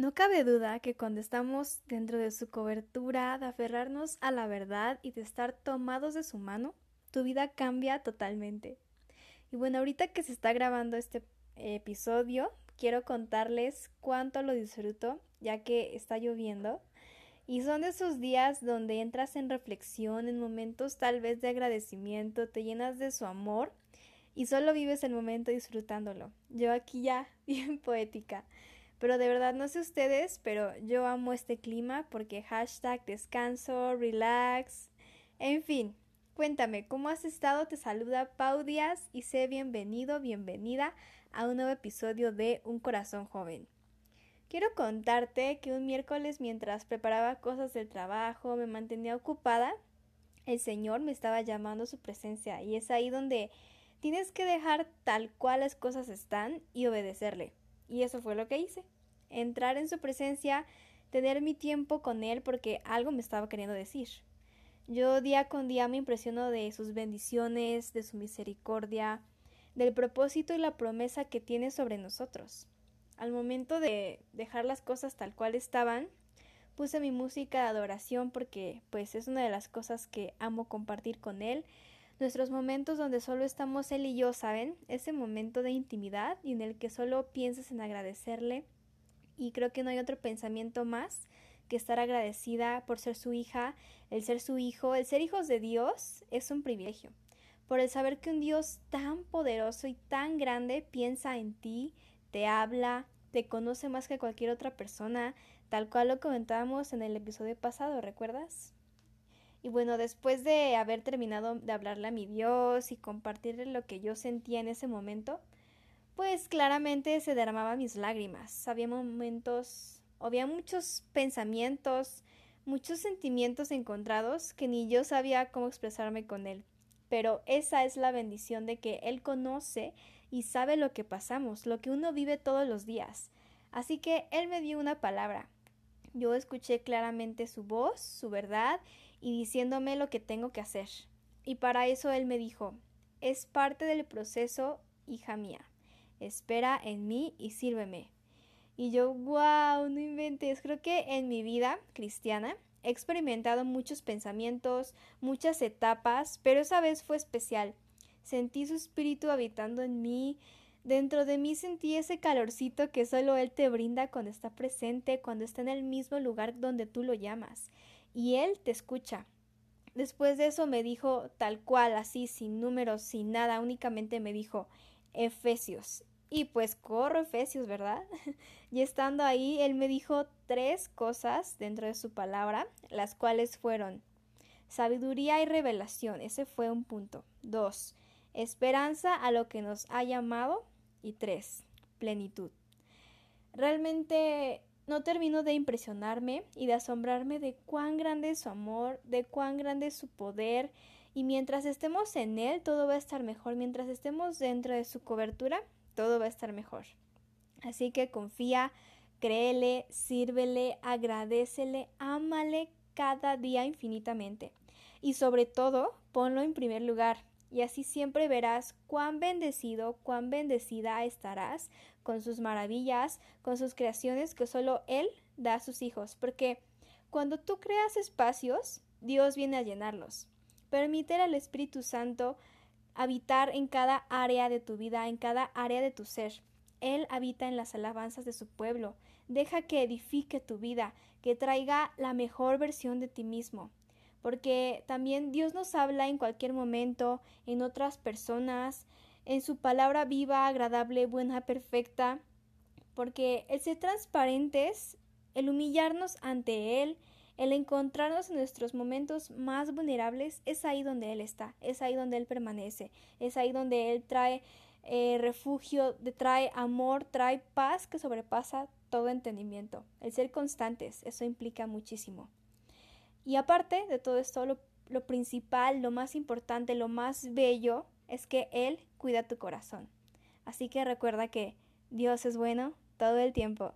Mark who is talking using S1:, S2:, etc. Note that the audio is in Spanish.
S1: No cabe duda que cuando estamos dentro de su cobertura, de aferrarnos a la verdad y de estar tomados de su mano, tu vida cambia totalmente. Y bueno, ahorita que se está grabando este episodio, quiero contarles cuánto lo disfruto, ya que está lloviendo. Y son de esos días donde entras en reflexión, en momentos tal vez de agradecimiento, te llenas de su amor y solo vives el momento disfrutándolo. Yo aquí ya, bien poética. Pero de verdad, no sé ustedes, pero yo amo este clima porque hashtag descanso, relax, en fin. Cuéntame, ¿cómo has estado? Te saluda Pau Díaz y sé bienvenido, bienvenida a un nuevo episodio de Un Corazón Joven. Quiero contarte que un miércoles mientras preparaba cosas del trabajo, me mantenía ocupada, el Señor me estaba llamando a su presencia y es ahí donde tienes que dejar tal cual las cosas están y obedecerle. Y eso fue lo que hice. Entrar en su presencia, tener mi tiempo con Él porque algo me estaba queriendo decir. Yo día con día me impresiono de sus bendiciones, de su misericordia, del propósito y la promesa que tiene sobre nosotros. Al momento de dejar las cosas tal cual estaban, puse mi música de adoración porque pues es una de las cosas que amo compartir con él nuestros momentos donde solo estamos él y yo, ¿saben? Ese momento de intimidad y en el que solo piensas en agradecerle y creo que no hay otro pensamiento más que estar agradecida por ser su hija, el ser su hijo, el ser hijos de Dios es un privilegio. Por el saber que un Dios tan poderoso y tan grande piensa en ti, te habla, te conoce más que cualquier otra persona, tal cual lo comentábamos en el episodio pasado, ¿recuerdas? Y bueno, después de haber terminado de hablarle a mi Dios y compartirle lo que yo sentía en ese momento, pues claramente se derramaban mis lágrimas. Había momentos, había muchos pensamientos, muchos sentimientos encontrados que ni yo sabía cómo expresarme con él. Pero esa es la bendición de que él conoce y sabe lo que pasamos, lo que uno vive todos los días. Así que él me dio una palabra. Yo escuché claramente su voz, su verdad y diciéndome lo que tengo que hacer. Y para eso él me dijo, es parte del proceso, hija mía. Espera en mí y sírveme. Y yo, wow, no inventes. Creo que en mi vida cristiana he experimentado muchos pensamientos, muchas etapas, pero esa vez fue especial. Sentí su espíritu habitando en mí, Dentro de mí sentí ese calorcito que solo Él te brinda cuando está presente, cuando está en el mismo lugar donde tú lo llamas y él te escucha. Después de eso me dijo tal cual, así, sin números, sin nada, únicamente me dijo Efesios. Y pues corro Efesios, ¿verdad? y estando ahí, él me dijo tres cosas dentro de su palabra, las cuales fueron sabiduría y revelación, ese fue un punto. Dos, esperanza a lo que nos ha llamado. Y tres, plenitud. Realmente no termino de impresionarme y de asombrarme de cuán grande es su amor, de cuán grande es su poder, y mientras estemos en Él, todo va a estar mejor, mientras estemos dentro de su cobertura, todo va a estar mejor. Así que confía, créele, sírvele, agradecele, ámale cada día infinitamente. Y sobre todo, ponlo en primer lugar, y así siempre verás cuán bendecido, cuán bendecida estarás con sus maravillas, con sus creaciones que solo Él da a sus hijos, porque cuando tú creas espacios, Dios viene a llenarlos. Permite al Espíritu Santo habitar en cada área de tu vida, en cada área de tu ser. Él habita en las alabanzas de su pueblo. Deja que edifique tu vida, que traiga la mejor versión de ti mismo porque también Dios nos habla en cualquier momento, en otras personas, en su palabra viva, agradable, buena, perfecta, porque el ser transparentes, el humillarnos ante Él, el encontrarnos en nuestros momentos más vulnerables, es ahí donde Él está, es ahí donde Él permanece, es ahí donde Él trae eh, refugio, trae amor, trae paz que sobrepasa todo entendimiento. El ser constantes, eso implica muchísimo. Y aparte de todo esto, lo, lo principal, lo más importante, lo más bello es que Él cuida tu corazón. Así que recuerda que Dios es bueno todo el tiempo.